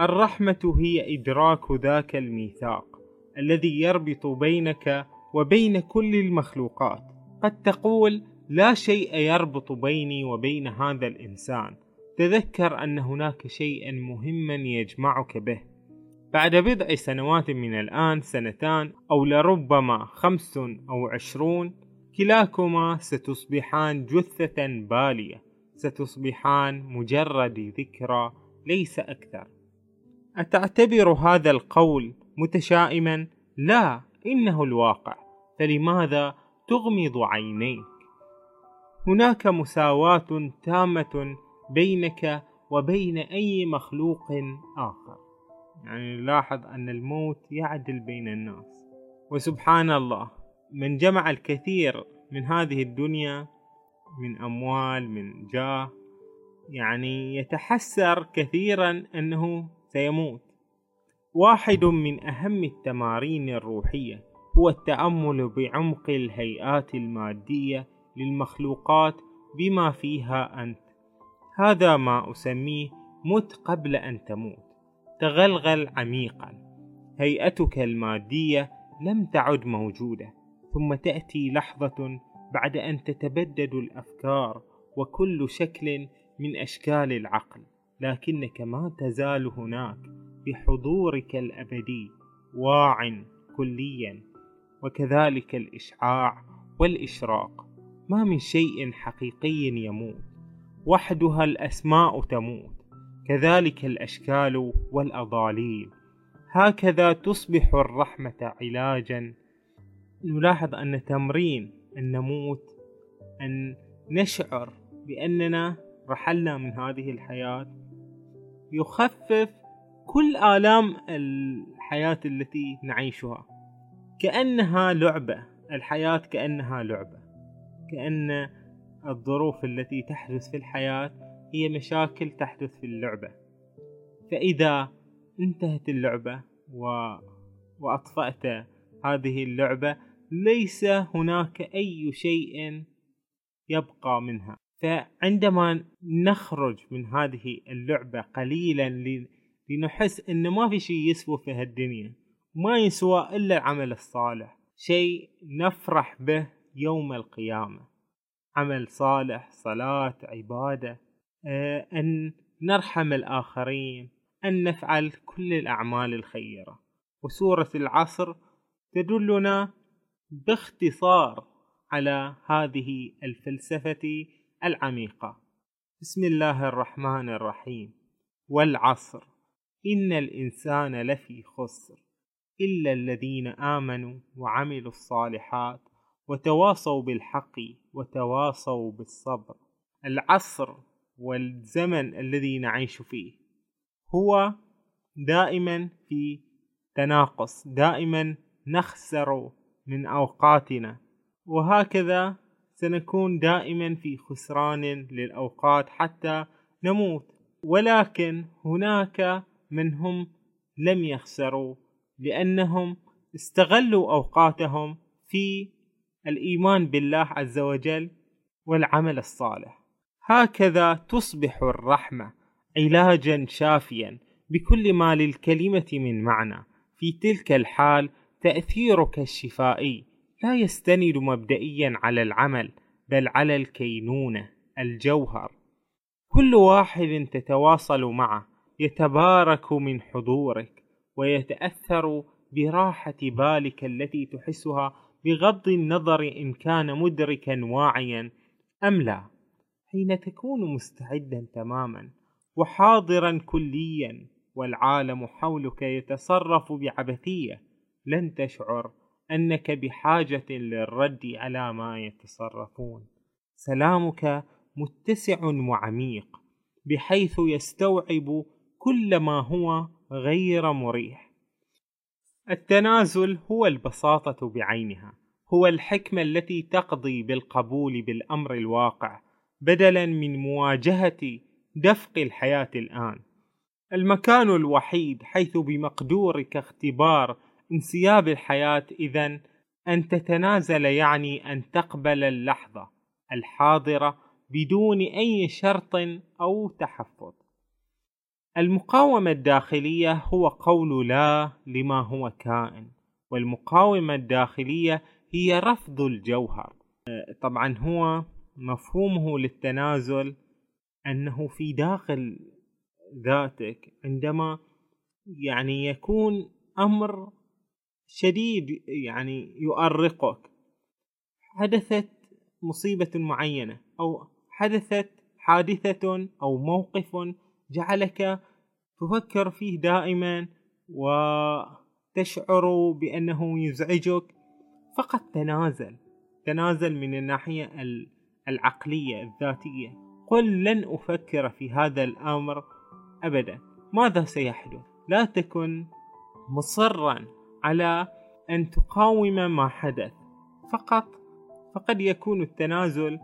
الرحمة هي إدراك ذاك الميثاق الذي يربط بينك وبين كل المخلوقات. قد تقول لا شيء يربط بيني وبين هذا الإنسان. تذكر أن هناك شيئا مهما يجمعك به. بعد بضع سنوات من الآن سنتان أو لربما خمس أو عشرون كلاكما ستصبحان جثة بالية. ستصبحان مجرد ذكرى ليس أكثر. أتعتبر هذا القول متشائما؟ لا إنه الواقع فلماذا تغمض عينيك؟ هناك مساواة تامة بينك وبين أي مخلوق آخر يعني نلاحظ أن الموت يعدل بين الناس وسبحان الله من جمع الكثير من هذه الدنيا من أموال من جاه يعني يتحسر كثيرا أنه سيموت. واحد من أهم التمارين الروحية هو التأمل بعمق الهيئات المادية للمخلوقات بما فيها أنت. هذا ما أسميه مت قبل أن تموت. تغلغل عميقا. هيئتك المادية لم تعد موجودة. ثم تأتي لحظة بعد أن تتبدد الأفكار وكل شكل من أشكال العقل. لكنك ما تزال هناك بحضورك الأبدي واع كليا وكذلك الإشعاع والإشراق. ما من شيء حقيقي يموت وحدها الأسماء تموت. كذلك الأشكال والأضاليل. هكذا تصبح الرحمة علاجا. نلاحظ أن تمرين أن نموت أن نشعر بأننا رحلنا من هذه الحياة يخفف كل آلام الحياة التي نعيشها. كأنها لعبة. الحياة كأنها لعبة. كأن الظروف التي تحدث في الحياة هي مشاكل تحدث في اللعبة. فإذا انتهت اللعبة و... وأطفأت هذه اللعبة ليس هناك أي شيء يبقى منها. فعندما نخرج من هذه اللعبة قليلا لنحس إن ما في شيء يسوى في هالدنيا. ما يسوى إلا العمل الصالح. شيء نفرح به يوم القيامة. عمل صالح صلاة عبادة. آه، أن نرحم الآخرين أن نفعل كل الأعمال الخيرة. وسورة العصر تدلنا باختصار على هذه الفلسفة العميقة. بسم الله الرحمن الرحيم. والعصر. إن الإنسان لفي خسر. إلا الذين آمنوا وعملوا الصالحات وتواصوا بالحق وتواصوا بالصبر. العصر والزمن الذي نعيش فيه. هو دائما في تناقص. دائما نخسر من أوقاتنا. وهكذا سنكون دائما في خسران للأوقات حتى نموت. ولكن هناك من هم لم يخسروا لأنهم استغلوا أوقاتهم في الإيمان بالله عز وجل والعمل الصالح. هكذا تصبح الرحمة علاجا شافيا بكل ما للكلمة من معنى. في تلك الحال تأثيرك الشفائي لا يستند مبدئيا على العمل بل على الكينونة الجوهر. كل واحد تتواصل معه يتبارك من حضورك ويتأثر براحة بالك التي تحسها بغض النظر إن كان مدركا واعيا أم لا. حين تكون مستعدا تماما وحاضرا كليا والعالم حولك يتصرف بعبثية لن تشعر أنك بحاجة للرد على ما يتصرفون. سلامك متسع وعميق بحيث يستوعب كل ما هو غير مريح. التنازل هو البساطة بعينها هو الحكمة التي تقضي بالقبول بالأمر الواقع بدلا من مواجهة دفق الحياة الآن. المكان الوحيد حيث بمقدورك اختبار انسياب الحياة إذا أن تتنازل يعني أن تقبل اللحظة الحاضرة بدون أي شرط أو تحفظ. المقاومة الداخلية هو قول لا لما هو كائن والمقاومة الداخلية هي رفض الجوهر. طبعا هو مفهومه للتنازل أنه في داخل ذاتك عندما يعني يكون أمر شديد يعني يؤرقك. حدثت مصيبة معينة أو حدثت حادثة أو موقف جعلك تفكر فيه دائما وتشعر بأنه يزعجك. فقط تنازل تنازل من الناحية العقلية الذاتية. قل لن أفكر في هذا الأمر أبدا. ماذا سيحدث؟ لا تكن مصرا على أن تقاوم ما حدث. فقط فقد يكون التنازل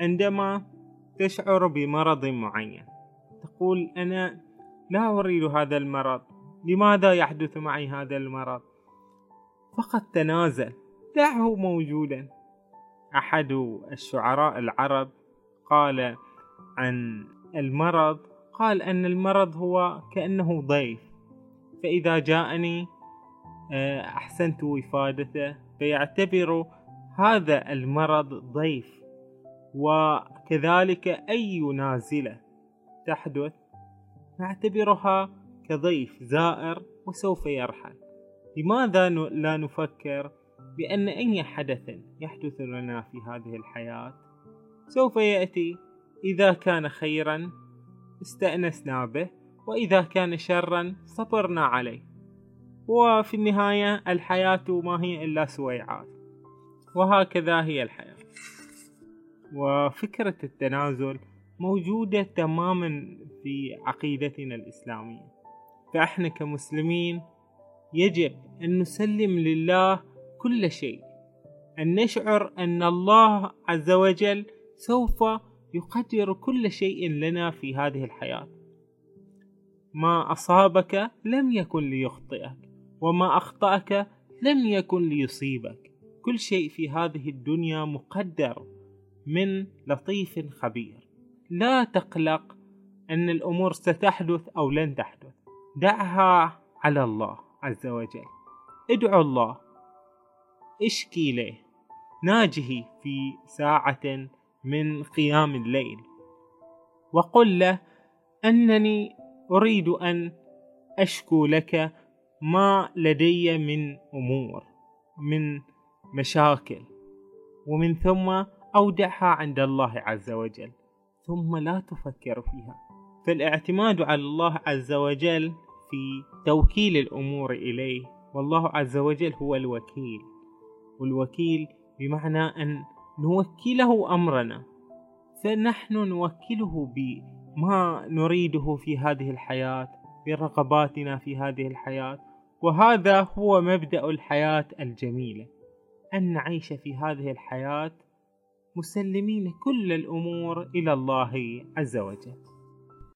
عندما تشعر بمرض معين. تقول أنا لا أريد هذا المرض لماذا يحدث معي هذا المرض؟ فقط تنازل دعه موجودا. أحد الشعراء العرب قال عن المرض قال أن المرض هو كأنه ضيف. فإذا جاءني أحسنت وفادته. فيعتبر هذا المرض ضيف وكذلك أي نازلة تحدث نعتبرها كضيف زائر وسوف يرحل. لماذا لا نفكر بأن أي حدث يحدث لنا في هذه الحياة؟ سوف يأتي. إذا كان خيرا استأنسنا به وإذا كان شرا صبرنا عليه. وفي النهاية الحياة ما هي إلا سويعات. وهكذا هي الحياة. وفكرة التنازل موجودة تماما في عقيدتنا الإسلامية. فإحنا كمسلمين يجب أن نسلم لله كل شيء. أن نشعر أن الله عز وجل سوف يقدر كل شيء لنا في هذه الحياة. ما أصابك لم يكن ليخطئك. وما أخطأك لم يكن ليصيبك. كل شيء في هذه الدنيا مقدر من لطيف خبير. لا تقلق أن الأمور ستحدث أو لن تحدث. دعها على الله عز وجل. ادعو الله. اشكي له ناجه في ساعة من قيام الليل. وقل له أنني أريد أن أشكو لك ما لدي من أمور من مشاكل ومن ثم أودعها عند الله عز وجل ثم لا تفكر فيها. فالاعتماد على الله عز وجل في توكيل الأمور إليه والله عز وجل هو الوكيل. والوكيل بمعنى أن نوكله أمرنا. فنحن نوكله بما نريده في هذه الحياة برغباتنا في هذه الحياة وهذا هو مبدأ الحياة الجميلة. أن نعيش في هذه الحياة مسلمين كل الأمور إلى الله عز وجل.